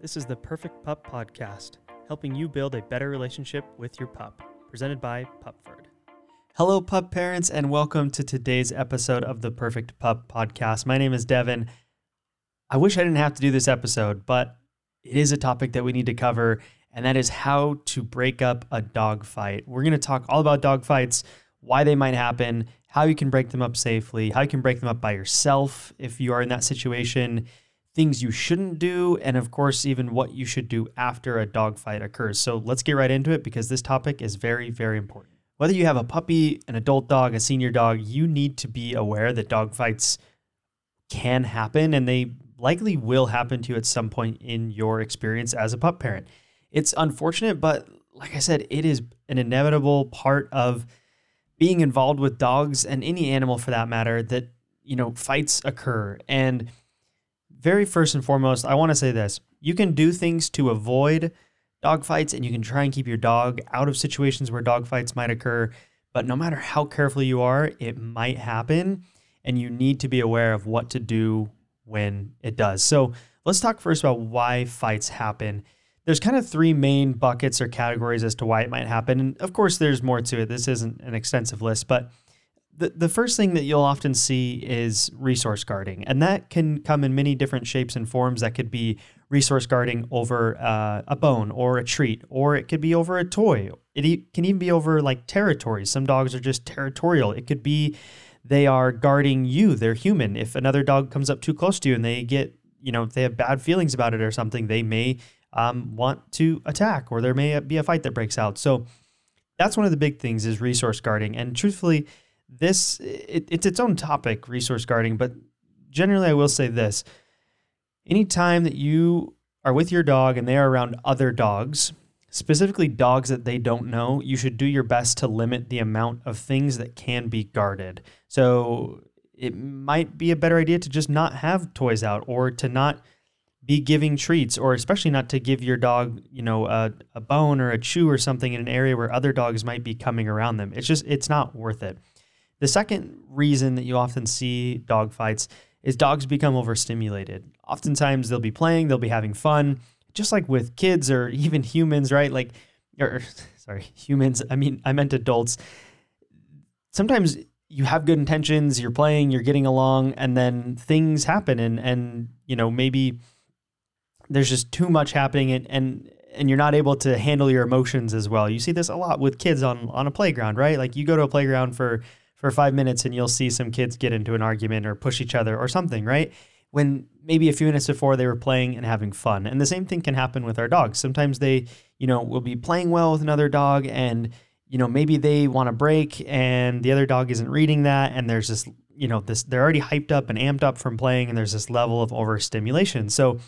This is the Perfect Pup Podcast, helping you build a better relationship with your pup. Presented by Pupford. Hello, pup parents, and welcome to today's episode of the Perfect Pup Podcast. My name is Devin. I wish I didn't have to do this episode, but it is a topic that we need to cover, and that is how to break up a dog fight. We're going to talk all about dog fights, why they might happen, how you can break them up safely, how you can break them up by yourself if you are in that situation things you shouldn't do, and of course, even what you should do after a dog fight occurs. So let's get right into it because this topic is very, very important. Whether you have a puppy, an adult dog, a senior dog, you need to be aware that dog fights can happen and they likely will happen to you at some point in your experience as a pup parent. It's unfortunate, but like I said, it is an inevitable part of being involved with dogs and any animal for that matter that, you know, fights occur. And very first and foremost, I want to say this. You can do things to avoid dog fights and you can try and keep your dog out of situations where dog fights might occur. But no matter how careful you are, it might happen. And you need to be aware of what to do when it does. So let's talk first about why fights happen. There's kind of three main buckets or categories as to why it might happen. And of course, there's more to it. This isn't an extensive list, but the, the first thing that you'll often see is resource guarding, and that can come in many different shapes and forms. That could be resource guarding over uh, a bone or a treat, or it could be over a toy. It e- can even be over like territories. Some dogs are just territorial. It could be they are guarding you, they're human. If another dog comes up too close to you and they get, you know, if they have bad feelings about it or something, they may um, want to attack or there may be a fight that breaks out. So that's one of the big things is resource guarding. And truthfully, this it, it's its own topic, resource guarding, but generally I will say this. Anytime that you are with your dog and they are around other dogs, specifically dogs that they don't know, you should do your best to limit the amount of things that can be guarded. So it might be a better idea to just not have toys out or to not be giving treats or especially not to give your dog, you know, a, a bone or a chew or something in an area where other dogs might be coming around them. It's just, it's not worth it. The second reason that you often see dog fights is dogs become overstimulated. Oftentimes they'll be playing, they'll be having fun, just like with kids or even humans, right? Like, or sorry, humans. I mean, I meant adults. Sometimes you have good intentions, you're playing, you're getting along, and then things happen, and and you know maybe there's just too much happening, and and and you're not able to handle your emotions as well. You see this a lot with kids on on a playground, right? Like you go to a playground for for five minutes and you'll see some kids get into an argument or push each other or something, right? When maybe a few minutes before they were playing and having fun. And the same thing can happen with our dogs. Sometimes they, you know, will be playing well with another dog and, you know, maybe they want to break and the other dog isn't reading that. And there's this, you know, this, they're already hyped up and amped up from playing and there's this level of overstimulation. So,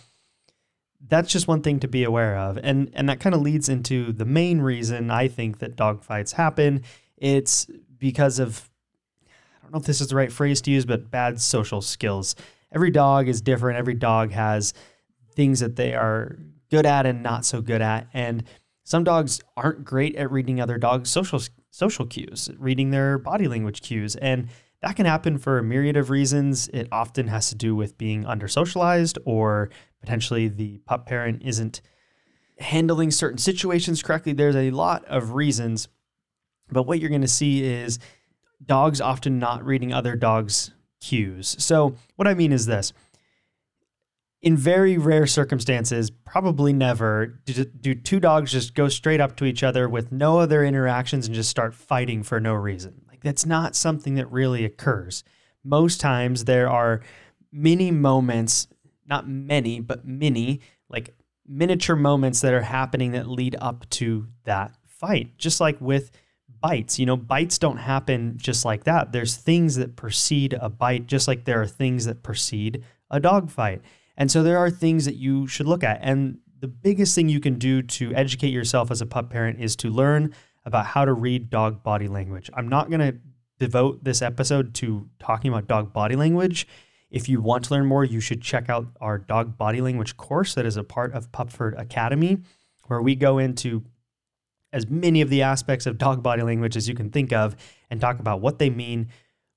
that's just one thing to be aware of. And and that kind of leads into the main reason I think that dog fights happen. It's because of don't know if this is the right phrase to use, but bad social skills. Every dog is different. Every dog has things that they are good at and not so good at. And some dogs aren't great at reading other dogs' social social cues, reading their body language cues. And that can happen for a myriad of reasons. It often has to do with being under socialized or potentially the pup parent isn't handling certain situations correctly. There's a lot of reasons. But what you're going to see is dogs often not reading other dogs' cues. So, what I mean is this in very rare circumstances, probably never, do, do, two dogs just go straight up to each other with no other interactions and just start fighting for no reason. Like, that's not something that really occurs. Most times, there are many moments, not many, but many, like miniature moments that are happening that lead up to that fight. Just like with bites. You know, bites don't happen just like that. There's things that precede a bite, just like there are things that precede a dog fight. And so there are things that you should look at. And the biggest thing you can do to educate yourself as a pup parent is to learn about how to read dog body language. I'm not going to devote this episode to talking about dog body language. If you want to learn more, you should check out our dog body language course that is a part of Pupford Academy, where we go into as many of the aspects of dog body language as you can think of and talk about what they mean,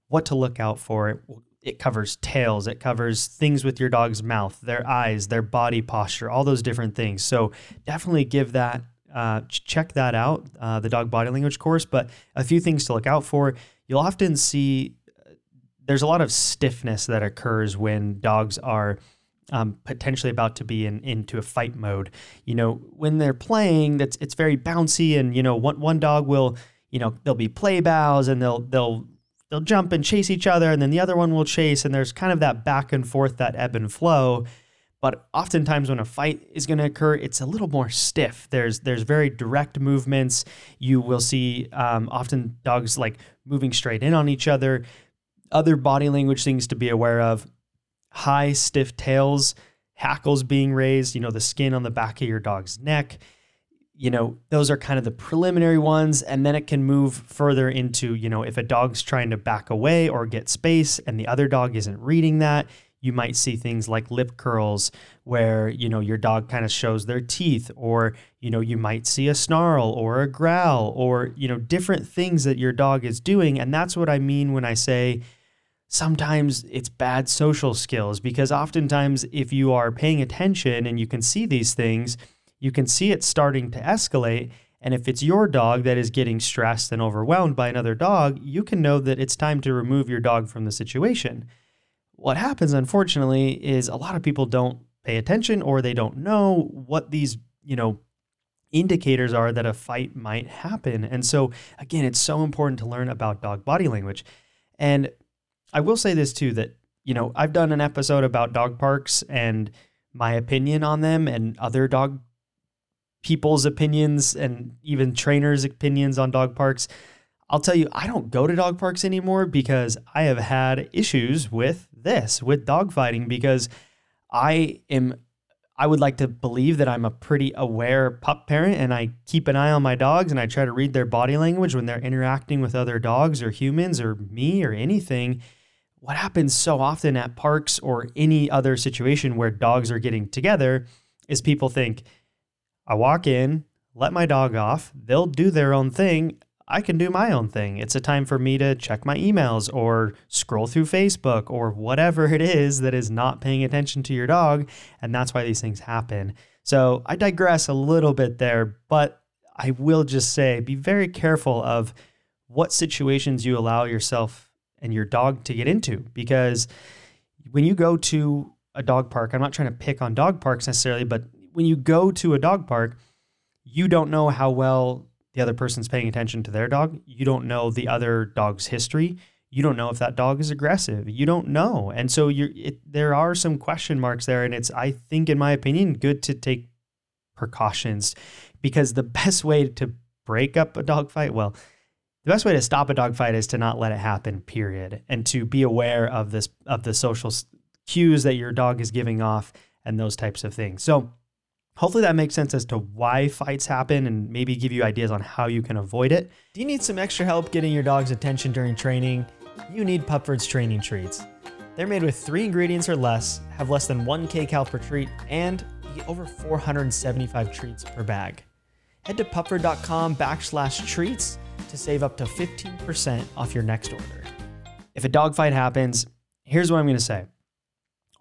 what to look out for. it covers tails, it covers things with your dog's mouth, their eyes, their body posture, all those different things. So definitely give that uh, check that out, uh, the dog body language course. But a few things to look out for. You'll often see uh, there's a lot of stiffness that occurs when dogs are um, potentially about to be in into a fight mode. You know, when they're playing, that's it's very bouncy, and you know, one one dog will, you know, there'll be play bows, and they'll they'll they'll jump and chase each other, and then the other one will chase, and there's kind of that back and forth, that ebb and flow. But oftentimes, when a fight is going to occur, it's a little more stiff. There's there's very direct movements. You will see um, often dogs like moving straight in on each other. Other body language things to be aware of: high, stiff tails, hackles being raised. You know, the skin on the back of your dog's neck. You know, those are kind of the preliminary ones, and then it can move further into you know if a dog's trying to back away or get space, and the other dog isn't reading that you might see things like lip curls where you know your dog kind of shows their teeth or you know you might see a snarl or a growl or you know different things that your dog is doing and that's what I mean when I say sometimes it's bad social skills because oftentimes if you are paying attention and you can see these things you can see it starting to escalate and if it's your dog that is getting stressed and overwhelmed by another dog you can know that it's time to remove your dog from the situation what happens, unfortunately, is a lot of people don't pay attention or they don't know what these, you know, indicators are that a fight might happen. And so, again, it's so important to learn about dog body language. And I will say this too that, you know, I've done an episode about dog parks and my opinion on them and other dog people's opinions and even trainers' opinions on dog parks. I'll tell you, I don't go to dog parks anymore because I have had issues with this, with dogfighting, because I am, I would like to believe that I'm a pretty aware pup parent and I keep an eye on my dogs and I try to read their body language when they're interacting with other dogs or humans or me or anything. What happens so often at parks or any other situation where dogs are getting together is people think, I walk in, let my dog off, they'll do their own thing, I can do my own thing. It's a time for me to check my emails or scroll through Facebook or whatever it is that is not paying attention to your dog. And that's why these things happen. So I digress a little bit there, but I will just say be very careful of what situations you allow yourself and your dog to get into because when you go to a dog park, I'm not trying to pick on dog parks necessarily, but when you go to a dog park, you don't know how well the other person's paying attention to their dog. You don't know the other dog's history. You don't know if that dog is aggressive. You don't know, and so. It, there are some question marks there, and it's I think, in my opinion, good to take precautions because the best way to break up a dog fight, well, the best way to stop a dog fight is to not let it happen. Period, and to be aware of this of the social cues that your dog is giving off and those types of things. So Hopefully that makes sense as to why fights happen and maybe give you ideas on how you can avoid it. Do you need some extra help getting your dog's attention during training? You need Pupford's training treats. They're made with three ingredients or less, have less than 1 kcal per treat, and over 475 treats per bag. Head to pupford.com backslash treats to save up to 15% off your next order. If a dog fight happens, here's what I'm going to say.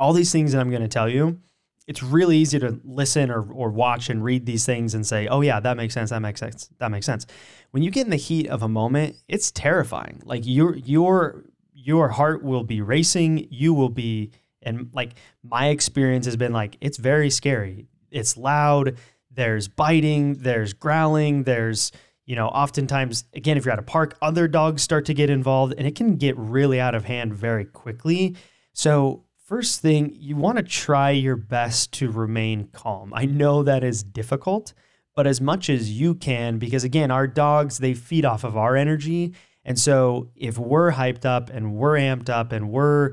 All these things that I'm going to tell you it's really easy to listen or, or watch and read these things and say, oh, yeah, that makes sense. That makes sense. That makes sense. When you get in the heat of a moment, it's terrifying. Like your, your, your heart will be racing. You will be, and like my experience has been like, it's very scary. It's loud. There's biting, there's growling, there's, you know, oftentimes, again, if you're at a park, other dogs start to get involved and it can get really out of hand very quickly. So First thing, you want to try your best to remain calm. I know that is difficult, but as much as you can, because again, our dogs, they feed off of our energy. And so if we're hyped up and we're amped up and we're,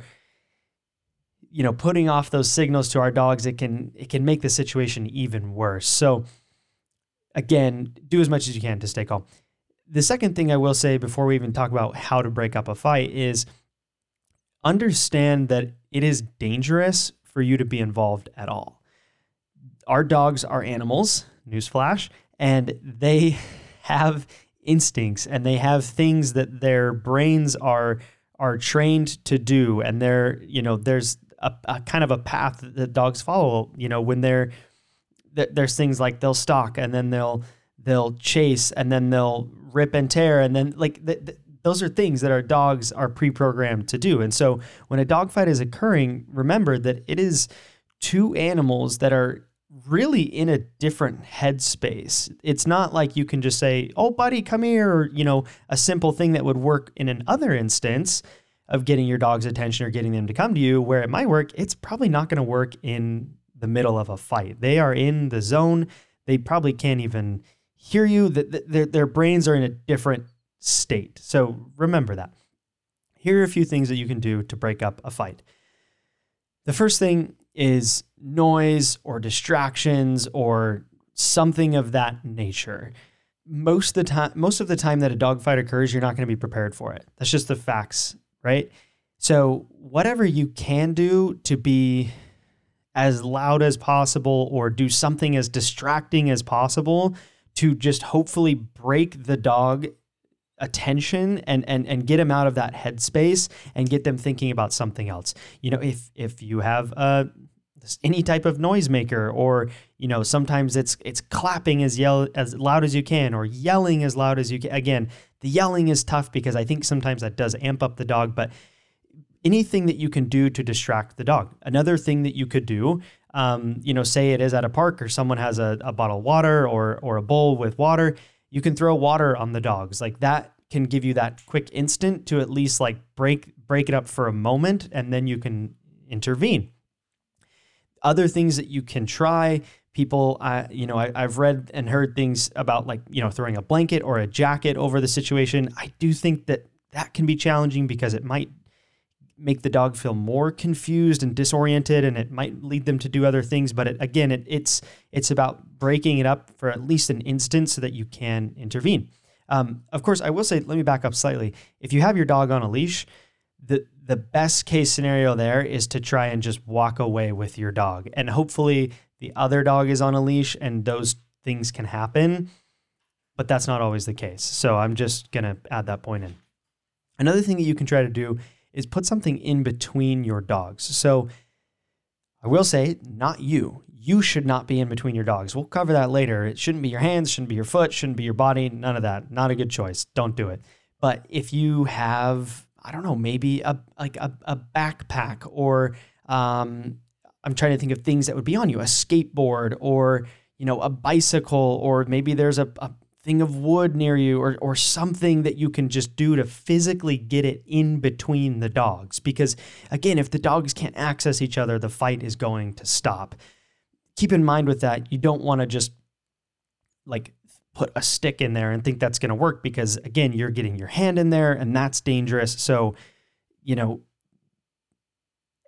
you know, putting off those signals to our dogs, it can it can make the situation even worse. So again, do as much as you can to stay calm. The second thing I will say before we even talk about how to break up a fight is understand that it is dangerous for you to be involved at all. Our dogs are animals, newsflash, and they have instincts and they have things that their brains are are trained to do and they're you know there's a, a kind of a path that dogs follow you know when they're there's things like they'll stalk and then they'll they'll chase and then they'll rip and tear and then like the, the, those are things that our dogs are pre-programmed to do and so when a dog fight is occurring remember that it is two animals that are really in a different headspace. It's not like you can just say, "Oh, buddy, come here," or you know, a simple thing that would work in another instance of getting your dog's attention or getting them to come to you. Where it might work, it's probably not going to work in the middle of a fight. They are in the zone. They probably can't even hear you. Their their brains are in a different state. So remember that. Here are a few things that you can do to break up a fight. The first thing is noise or distractions or something of that nature. Most the time, most of the time that a dogfight occurs, you're not going to be prepared for it. That's just the facts, right? So whatever you can do to be as loud as possible or do something as distracting as possible to just hopefully break the dog attention and and and get them out of that headspace and get them thinking about something else. You know, if if you have uh, a any type of noisemaker or you know sometimes it's it's clapping as yell as loud as you can or yelling as loud as you can again the yelling is tough because i think sometimes that does amp up the dog but anything that you can do to distract the dog. Another thing that you could do um, you know say it is at a park or someone has a, a bottle of water or or a bowl with water you can throw water on the dogs. Like that can give you that quick instant to at least like break break it up for a moment and then you can intervene. Other things that you can try people uh, you know I, have read and heard things about like you know throwing a blanket or a jacket over the situation. I do think that that can be challenging because it might make the dog feel more confused and disoriented and it might lead them to do other things but it, again it, it's it's about breaking it up for at least an instant so that you can intervene. Um, of course i will say let me back up slightly. If you have your dog on a leash the the best case scenario there is to try and just walk away with your dog. And hopefully the other dog is on a leash and those things can happen but that's not always the case. So i'm just going to add that point in. Another thing that you can try to do is put something in between your dogs. So I will say, not you. You should not be in between your dogs. We'll cover that later. It shouldn't be your hands, shouldn't be your foot, shouldn't be your body, none of that. Not a good choice. Don't do it. But if you have, I don't know, maybe a like a, a backpack or um, I'm trying to think of things that would be on you, a skateboard or you know a bicycle or maybe there's a, a thing of wood near you or, or something that you can just do to physically get it in between the dogs. Because again, if the dogs can't access each other, the fight is going to stop. Keep in mind with that, you don't want to just like put a stick in there and think that's going to work because again, you're getting your hand in there and that's dangerous. So, you know,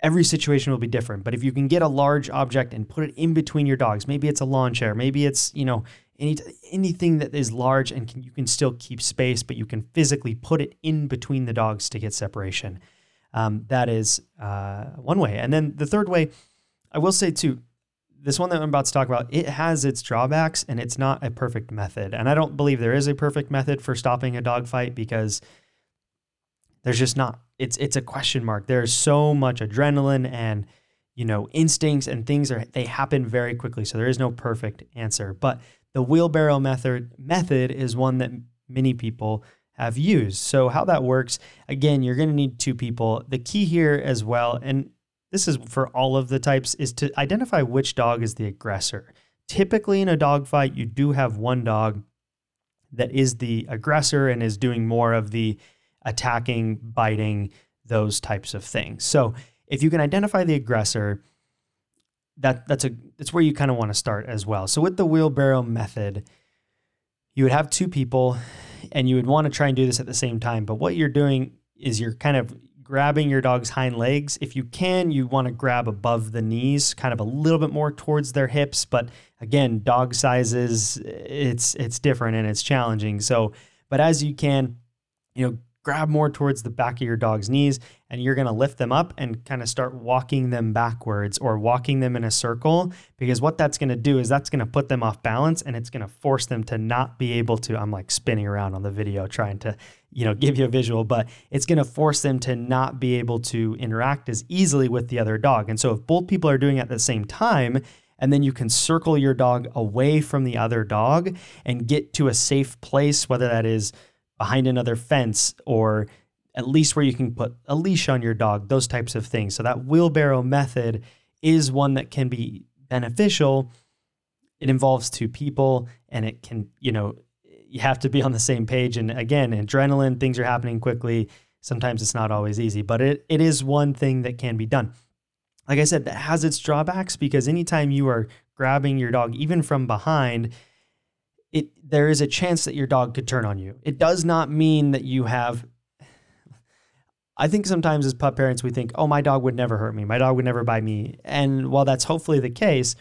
every situation will be different. But if you can get a large object and put it in between your dogs, maybe it's a lawn chair, maybe it's, you know, any anything that is large and can, you can still keep space, but you can physically put it in between the dogs to get separation. Um, that is uh, one way. And then the third way, I will say too, this one that I'm about to talk about, it has its drawbacks and it's not a perfect method. And I don't believe there is a perfect method for stopping a dog fight because there's just not. It's it's a question mark. There's so much adrenaline and you know instincts and things are they happen very quickly. So there is no perfect answer. But the wheelbarrow method method is one that many people have used. So how that works, again, you're going to need two people. The key here as well, and this is for all of the types, is to identify which dog is the aggressor. Typically in a dog fight, you do have one dog that is the aggressor and is doing more of the attacking, biting, those types of things. So if you can identify the aggressor, that that's a that's where you kind of want to start as well. So with the wheelbarrow method, you would have two people and you would want to try and do this at the same time. But what you're doing is you're kind of grabbing your dog's hind legs. If you can, you want to grab above the knees, kind of a little bit more towards their hips, but again, dog sizes it's it's different and it's challenging. So, but as you can, you know, grab more towards the back of your dog's knees and you're going to lift them up and kind of start walking them backwards or walking them in a circle because what that's going to do is that's going to put them off balance and it's going to force them to not be able to I'm like spinning around on the video trying to you know give you a visual but it's going to force them to not be able to interact as easily with the other dog. And so if both people are doing it at the same time and then you can circle your dog away from the other dog and get to a safe place, whether that is behind another fence or at least where you can put a leash on your dog, those types of things. So that wheelbarrow method is one that can be beneficial. It involves two people and it can, you know, you have to be on the same page. And again, adrenaline, things are happening quickly. Sometimes it's not always easy, but it, it is one thing that can be done like I said, that has its drawbacks because anytime you are grabbing your dog, even from behind, it there is a chance that your dog could turn on you. It does not mean that you have. I think sometimes as pup parents, we think, oh, my dog would never hurt me. My dog would never bite me. And while that's hopefully the case,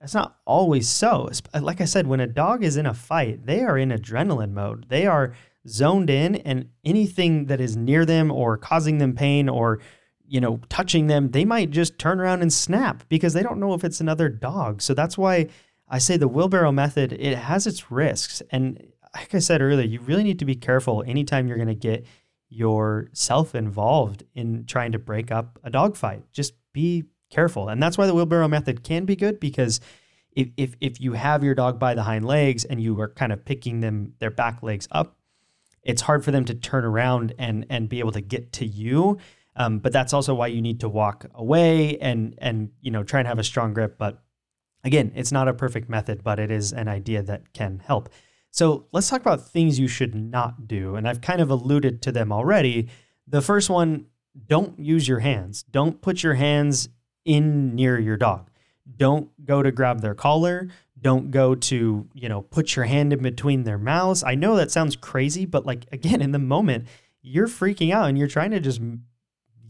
that's not always so. Like I said, when a dog is in a fight, they are in adrenaline mode. They are zoned in, and anything that is near them or causing them pain or you know, touching them, they might just turn around and snap because they don't know if it's another dog. So that's why I say the wheelbarrow method, it has its risks. And like I said earlier, you really need to be careful anytime you're going to get yourself involved in trying to break up a dog fight. Just be careful. And that's why the wheelbarrow method can be good because if, if, if you have your dog by the hind legs and you are kind of picking them their back legs up, it's hard for them to turn around and and be able to get to you um, but that's also why you need to walk away and and you know try and have a strong grip. But again, it's not a perfect method, but it is an idea that can help. So let's talk about things you should not do. And I've kind of alluded to them already. The first one, don't use your hands. Don't put your hands in near your dog. Don't go to grab their collar. Don't go to, you know, put your hand in between their mouths. I know that sounds crazy, but like again, in the moment, you're freaking out and you're trying to just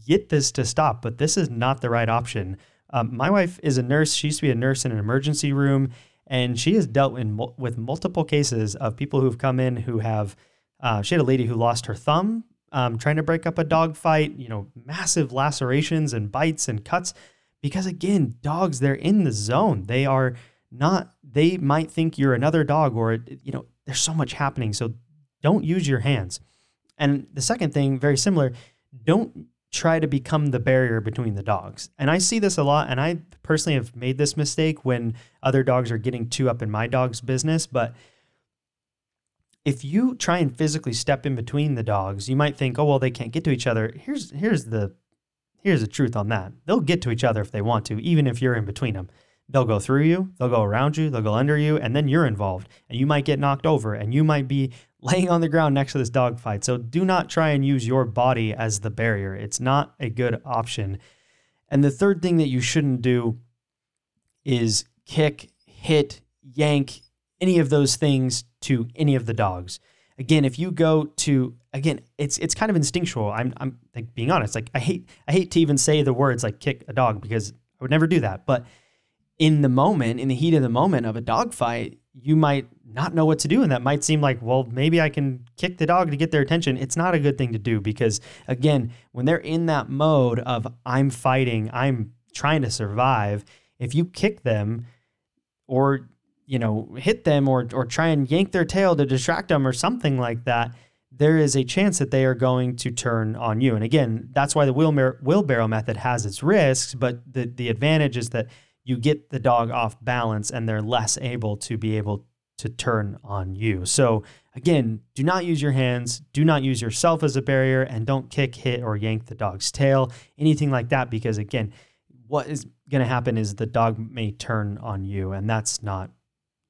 get this to stop, but this is not the right option. Um, my wife is a nurse. She used to be a nurse in an emergency room, and she has dealt in, with multiple cases of people who've come in who have. Uh, she had a lady who lost her thumb um, trying to break up a dog fight. You know, massive lacerations and bites and cuts because again, dogs they're in the zone. They are not. They might think you're another dog, or you know, there's so much happening. So don't use your hands. And the second thing, very similar, don't try to become the barrier between the dogs. And I see this a lot. And I personally have made this mistake when other dogs are getting too up in my dog's business. But if you try and physically step in between the dogs, you might think, oh, well, they can't get to each other. Here's, here's the, here's the truth on that. They'll get to each other if they want to, even if you're in between them. They'll go through you, they'll go around you, they'll go under you, and then you're involved. And you might get knocked over, and you might be laying on the ground next to this dog fight. So do not try and use your body as the barrier. It's not a good option. And the third thing that you shouldn't do is kick, hit, yank, any of those things to any of the dogs. Again, if you go to again, it's it's kind of instinctual. I'm I'm like being honest. Like I hate I hate to even say the words like kick a dog because I would never do that. But in the moment, in the heat of the moment of a dog fight, you might not know what to do. And that might seem like, well, maybe I can kick the dog to get their attention. It's not a good thing to do because, again, when they're in that mode of I'm fighting, I'm trying to survive, if you kick them or, you know, hit them or, or try and yank their tail to distract them or something like that, there is a chance that they are going to turn on you. And again, that's why the wheelbarrow method has its risks, but the, the advantage is that you get the dog off balance and they're less able to be able to turn on you. So, again, do not use your hands, do not use yourself as a barrier, and don't kick, hit, or yank the dog's tail, anything like that, because again, what is going to happen is the dog may turn on you, and that's not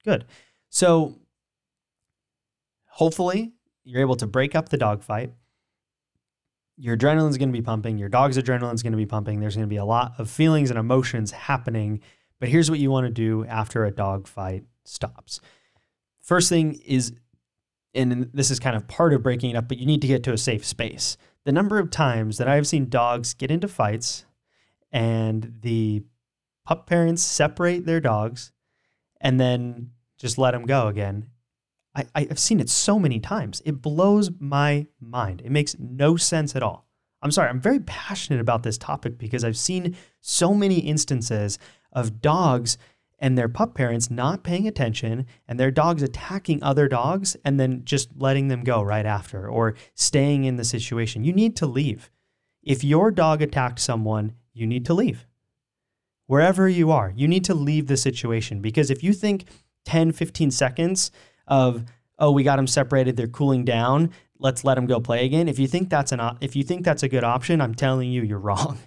good. So, hopefully, you're able to break up the dog fight your adrenaline's going to be pumping, your dog's adrenaline's going to be pumping. There's going to be a lot of feelings and emotions happening. But here's what you want to do after a dog fight stops. First thing is, and this is kind of part of breaking it up, but you need to get to a safe space. The number of times that I've seen dogs get into fights and the pup parents separate their dogs and then just let them go again I, I've seen it so many times. It blows my mind. It makes no sense at all. I'm sorry, I'm very passionate about this topic because I've seen so many instances of dogs and their pup parents not paying attention and their dogs attacking other dogs and then just letting them go right after or staying in the situation. You need to leave. If your dog attacked someone, you need to leave. Wherever you are, you need to leave the situation because if you think 10, 15 seconds of, oh, we got them separated, they're cooling down, let's let them go play again. If you think that's an if you think that's a good option, I'm telling you you're wrong.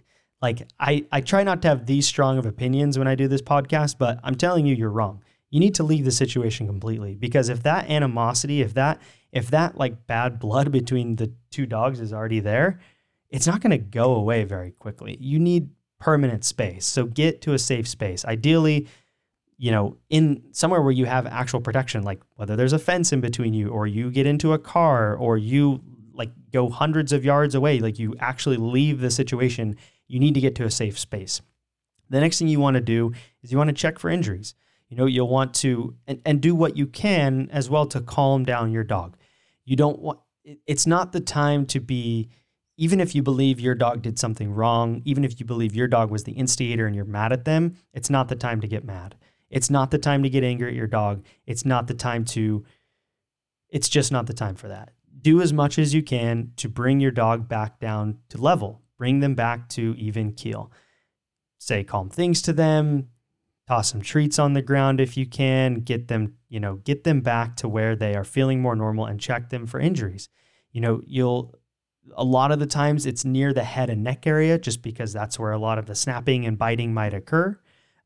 Like I I try not to have these strong of opinions when I do this podcast, but I'm telling you you're wrong. You need to leave the situation completely because if that animosity, if that if that like bad blood between the two dogs is already there, it's not going to go away very quickly. You need permanent space. So get to a safe space. Ideally, you know, in somewhere where you have actual protection, like whether there's a fence in between you or you get into a car or you like go hundreds of yards away, like you actually leave the situation, you need to get to a safe space. The next thing you want to do is you want to check for injuries. You know, you'll want to and, and do what you can as well to calm down your dog. You don't want it's not the time to be even if you believe your dog did something wrong, even if you believe your dog was the instigator and you're mad at them, it's not the time to get mad. It's not the time to get angry at your dog. It's not the time to, it's just not the time for that. Do as much as you can to bring your dog back down to level, bring them back to even keel. Say calm things to them, toss some treats on the ground if you can, get them, you know, get them back to where they are feeling more normal and check them for injuries. You know, you'll, a lot of the times it's near the head and neck area just because that's where a lot of the snapping and biting might occur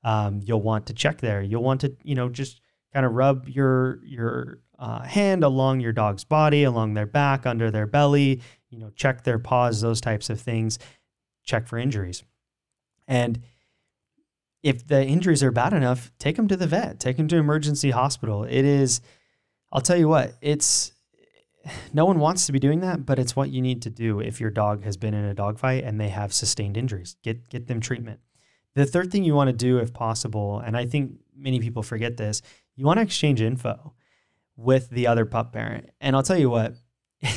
um, you'll want to check there. You'll want to, you know, just kind of rub your your uh, hand along your dog's body, along their back, under their belly. You know, check their paws, those types of things. Check for injuries, and if the injuries are bad enough, take them to the vet. Take them to emergency hospital. It is, I'll tell you what, it's no one wants to be doing that, but it's what you need to do if your dog has been in a dog fight and they have sustained injuries. Get get them treatment. The third thing you want to do, if possible, and I think many people forget this, you want to exchange info with the other pup parent. And I'll tell you what,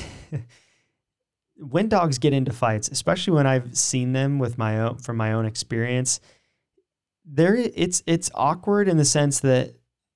when dogs get into fights, especially when I've seen them with my own from my own experience, there it's it's awkward in the sense that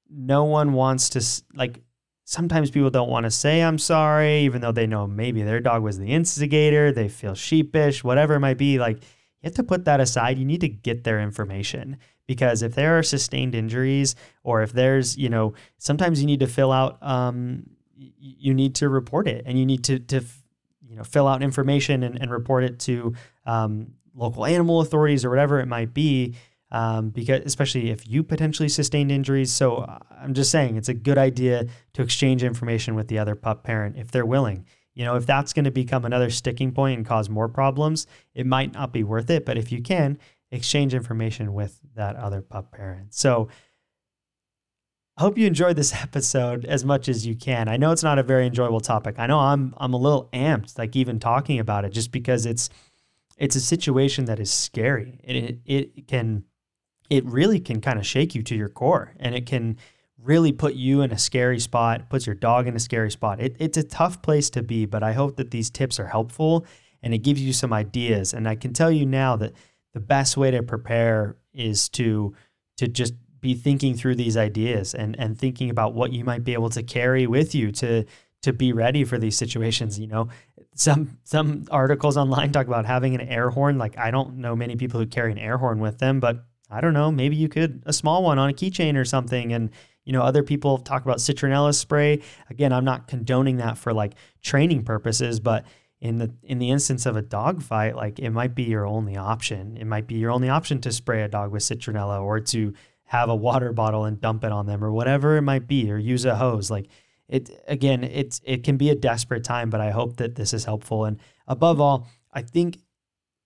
no one wants to like sometimes people don't want to say I'm sorry even though they know maybe their dog was the instigator, they feel sheepish, whatever it might be like you have to put that aside. You need to get their information because if there are sustained injuries or if there's, you know, sometimes you need to fill out, um, you need to report it and you need to, to you know, fill out information and, and report it to um, local animal authorities or whatever it might be. Um, because especially if you potentially sustained injuries. So uh, I'm just saying it's a good idea to exchange information with the other pup parent if they're willing. You know, if that's going to become another sticking point and cause more problems, it might not be worth it. But if you can, exchange information with that other pup parent. So I hope you enjoyed this episode as much as you can. I know it's not a very enjoyable topic. I know I'm I'm a little amped, like even talking about it, just because it's it's a situation that is scary. It it, it can it really can kind of shake you to your core and it can really put you in a scary spot, puts your dog in a scary spot. It, it's a tough place to be, but I hope that these tips are helpful and it gives you some ideas. And I can tell you now that the best way to prepare is to to just be thinking through these ideas and and thinking about what you might be able to carry with you to to be ready for these situations you know some some articles online talk about having an air horn like i don't know many people who carry an air horn with them but i don't know maybe you could a small one on a keychain or something and you know, other people talk about citronella spray. Again, I'm not condoning that for like training purposes, but in the in the instance of a dog fight, like it might be your only option. It might be your only option to spray a dog with citronella or to have a water bottle and dump it on them or whatever it might be or use a hose. Like it again, it's it can be a desperate time, but I hope that this is helpful. And above all, I think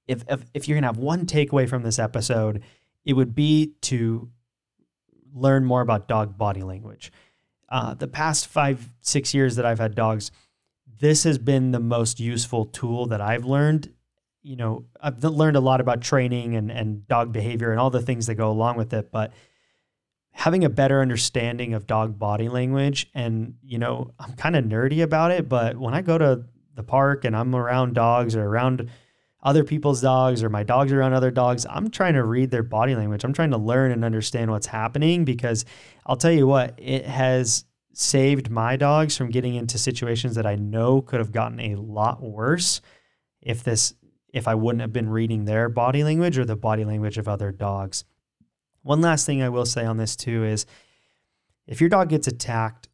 if if, if you're gonna have one takeaway from this episode, it would be to learn more about dog body language. Uh, the past five, six years that I've had dogs, this has been the most useful tool that I've learned. You know, I've learned a lot about training and, and dog behavior and all the things that go along with it, but having a better understanding of dog body language and, you know, I'm kind of nerdy about it, but when I go to the park and I'm around dogs or around other people's dogs or my dogs around other dogs, I'm trying to read their body language. I'm trying to learn and understand what's happening because I'll tell you what, it has saved my dogs from getting into situations that I know could have gotten a lot worse if this if I wouldn't have been reading their body language or the body language of other dogs. One last thing I will say on this too is if your dog gets attacked,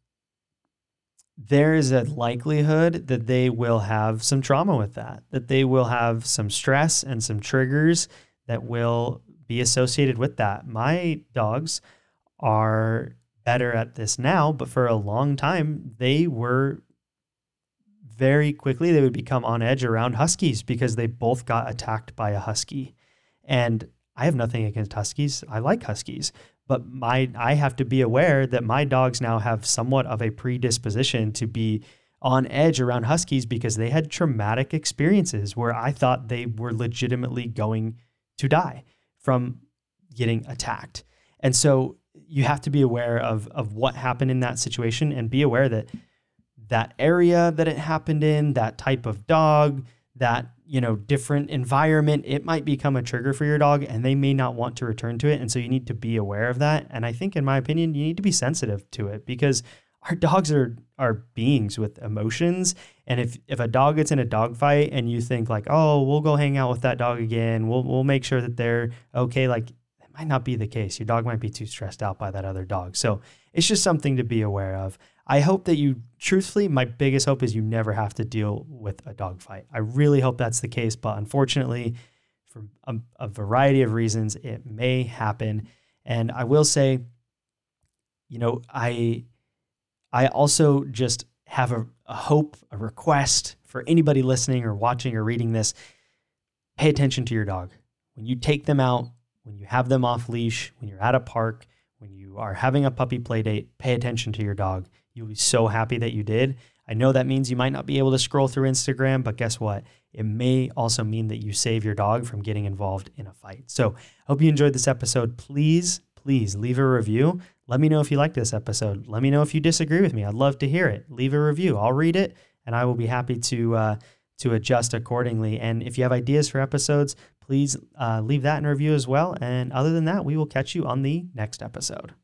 there is a likelihood that they will have some trauma with that, that they will have some stress and some triggers that will be associated with that. My dogs are better at this now, but for a long time, they were very quickly, they would become on edge around huskies because they both got attacked by a husky. And I have nothing against huskies. I like huskies, but my I have to be aware that my dogs now have somewhat of a predisposition to be on edge around huskies because they had traumatic experiences where I thought they were legitimately going to die from getting attacked. And so you have to be aware of of what happened in that situation and be aware that that area that it happened in, that type of dog, that you know different environment it might become a trigger for your dog and they may not want to return to it. And so you need to be aware of that. And i think in my opinion you need to be sensitive to it because our dogs are are beings with emotions. And if if a dog gets in a dog fight and you think like oh we'll go hang out with that dog again. We'll we'll make sure that they're okay like it might not be the case. Your dog might be too stressed out by that other dog. So it's just something to be aware of I hope that you, truthfully, my biggest hope is you never have to deal with a dog fight. I really hope that's the case, but unfortunately, for a, a variety of reasons, it may happen. And I will say, you know, I, I also just have a, a hope, a request for anybody listening or watching or reading this. Pay attention to your dog when you take them out, when you have them off leash, when you're at a park, when you are having a puppy play date. Pay attention to your dog You'll be so happy that you did. I know that means you might not be able to scroll through Instagram, but guess what? It may also mean that you save your dog from getting involved in a fight. So, I hope you enjoyed this episode. Please, please leave a review. Let me know if you like this episode. Let me know if you disagree with me. I'd love to hear it. Leave a review. I'll read it, and I will be happy to uh, to adjust accordingly. And if you have ideas for episodes, please uh, leave that in review as well. And other than that, we will catch you on the next episode.